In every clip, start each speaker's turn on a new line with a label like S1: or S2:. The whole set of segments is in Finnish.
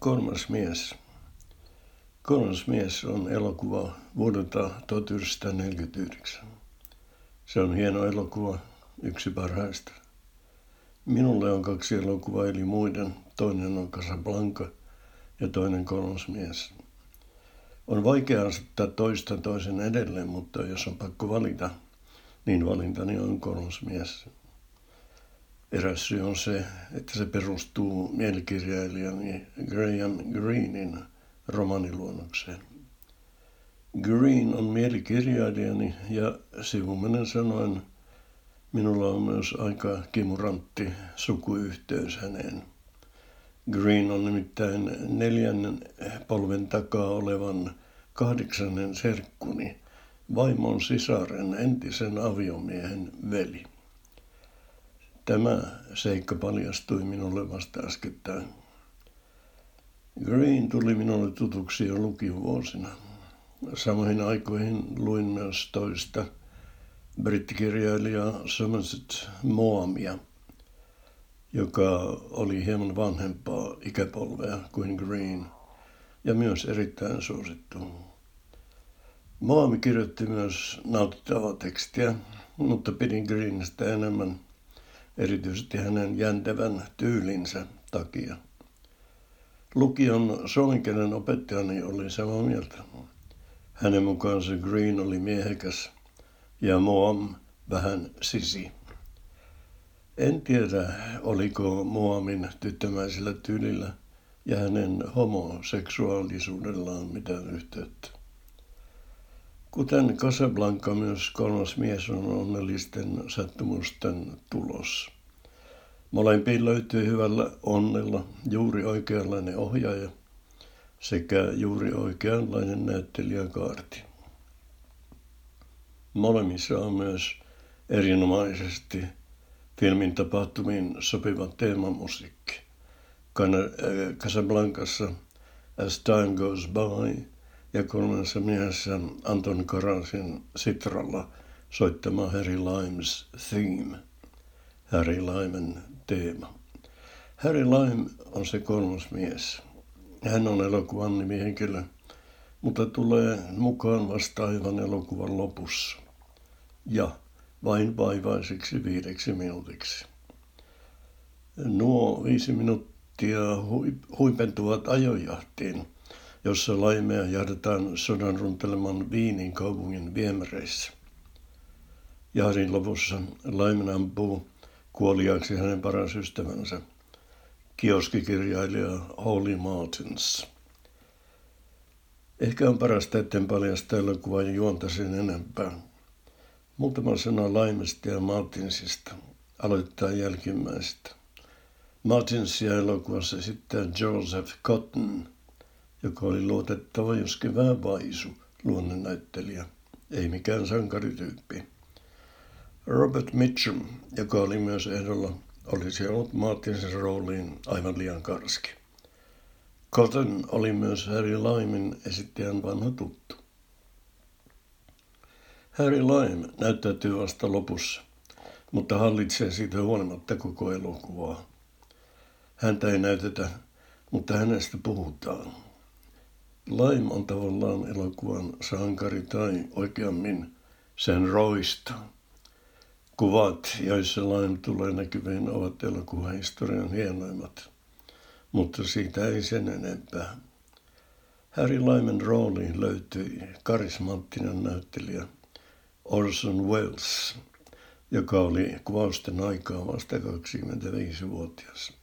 S1: Kolmas mies. Kolmas mies on elokuva vuodelta 1949. Se on hieno elokuva, yksi parhaista. Minulle on kaksi elokuvaa eli muiden. Toinen on Casablanca ja toinen kolmas mies. On vaikea asettaa toista toisen edelleen, mutta jos on pakko valita, niin valintani on kolmas mies. Eräs syy on se, että se perustuu mielikirjailijani Graham Greenin romaniluonnokseen. Green on mielikirjailijani ja sivuminen sanoen minulla on myös aika kimurantti sukuyhteys häneen. Green on nimittäin neljännen polven takaa olevan kahdeksannen serkkuni, vaimon sisaren entisen aviomiehen veli. Tämä seikka paljastui minulle vasta äskettäin. Green tuli minulle tutuksi jo lukiovuosina. Samoihin aikoihin luin myös toista brittikirjailijaa Somerset Moamia, joka oli hieman vanhempaa ikäpolvea kuin Green ja myös erittäin suosittu. Moami kirjoitti myös nautittavaa tekstiä, mutta pidin Greenistä enemmän – erityisesti hänen jäntevän tyylinsä takia. Lukion suomenkielen opettajani oli samaa mieltä. Hänen mukaansa Green oli miehekäs ja Moam vähän sisi. En tiedä, oliko Moamin tyttömäisellä tyylillä ja hänen homoseksuaalisuudellaan mitään yhteyttä. Kuten Casablanca myös kolmas mies on onnellisten sattumusten tulos. Molempiin löytyy hyvällä onnella juuri oikeanlainen ohjaaja sekä juuri oikeanlainen näyttelijäkaarti. Molemmissa on myös erinomaisesti filmin tapahtumiin sopiva teemamusiikki. Äh, Casablancassa As Time Goes By – ja kolmannessa miehessä Anton Karasin Sitralla soittama Harry Limes Theme, Harry Limen teema. Harry Lime on se kolmas mies. Hän on elokuvan nimihenkilö, mutta tulee mukaan vasta aivan elokuvan lopussa. Ja vain vaivaiseksi viideksi minuutiksi. Nuo viisi minuuttia huipentuvat ajojahtiin – jossa laimea jahdetaan sodan runteleman Viinin kaupungin viemäreissä. Jahdin lopussa laimen ampuu kuoliaaksi hänen paras ystävänsä, kioskikirjailija Holly Martins. Ehkä on parasta, etten paljasta elokuvan juonta sen enempää. Muutama sana Laimesta ja Martinsista. Aloittaa jälkimmäistä. Martinsia elokuvassa esittää Joseph Cotton – joka oli luotettava, joskin vähän vaisu luonnonnäyttelijä, ei mikään sankarityyppi. Robert Mitchum, joka oli myös ehdolla, olisi ollut Martinsin rooliin aivan liian karski. Cotton oli myös Harry Limein esittäjän vanha tuttu. Harry Lime näyttäytyy vasta lopussa, mutta hallitsee siitä huolimatta koko elokuvaa. Häntä ei näytetä, mutta hänestä puhutaan. Laim on tavallaan elokuvan sankari tai oikeammin sen roista. Kuvat, joissa Laim tulee näkyviin, ovat elokuvahistorian hienoimmat, mutta siitä ei sen enempää. Harry Laimen rooliin löytyi karismaattinen näyttelijä Orson Welles, joka oli kuvausten aikaa vasta 25-vuotias.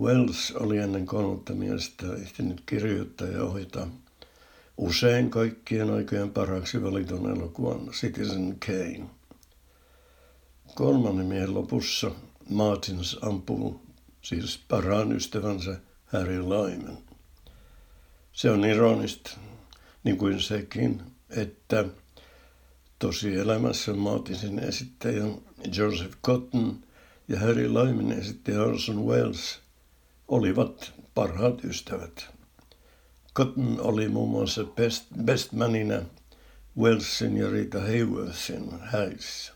S1: Wells oli ennen kolmatta miestä ehtinyt kirjoittaa ja ohjata usein kaikkien aikojen parhaaksi valitun elokuvan Citizen Kane. Kolmannen miehen lopussa Martins ampuu siis parhaan ystävänsä Harry Lyman. Se on ironista, niin kuin sekin, että tosielämässä Martinsin esittäjä Joseph Cotton ja Harry Lyman esittäjä Orson Welles – olivat parhaat ystävät. Cotton oli muun muassa best, bestmanina Wellsin ja Rita Hayworthin häissä.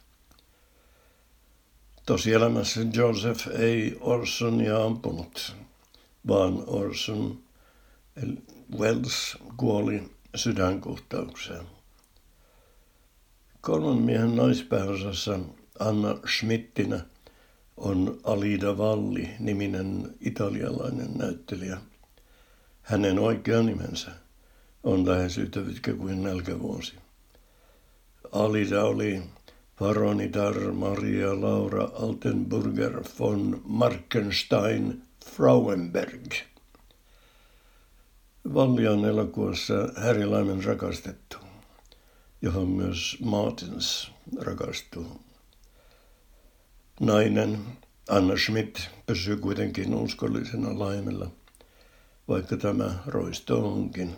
S1: Tosielämässä Joseph ei Orsonia ampunut, vaan Orson Wells kuoli sydänkohtaukseen. Kolman miehen naispääosassa Anna Schmidtinä on Alida Valli niminen italialainen näyttelijä. Hänen oikea nimensä on lähes yhtä pitkä kuin nälkävuosi. Alida oli Baronitar Maria Laura Altenburger von Markenstein Frauenberg. Valli on Harry Lyman rakastettu, johon myös Martins rakastuu. Nainen Anna Schmidt pysyy kuitenkin uskollisena laimella, vaikka tämä roisto onkin.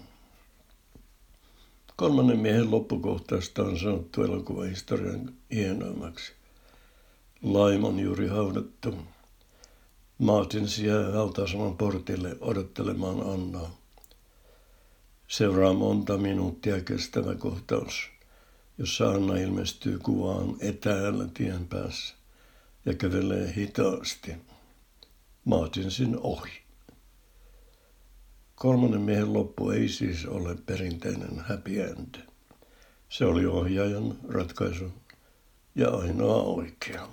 S1: Kolmannen miehen loppukohtausta on sanottu elokuvahistorian hienoimmaksi. Laim on juuri haudattu. Martins jää hautausaman portille odottelemaan Annaa. Seuraa monta minuuttia kestävä kohtaus, jossa Anna ilmestyy kuvaan etäällä tien päässä ja kävelee hitaasti Martinsin ohi. Kolmannen miehen loppu ei siis ole perinteinen happy end. Se oli ohjaajan ratkaisu ja ainoa oikea.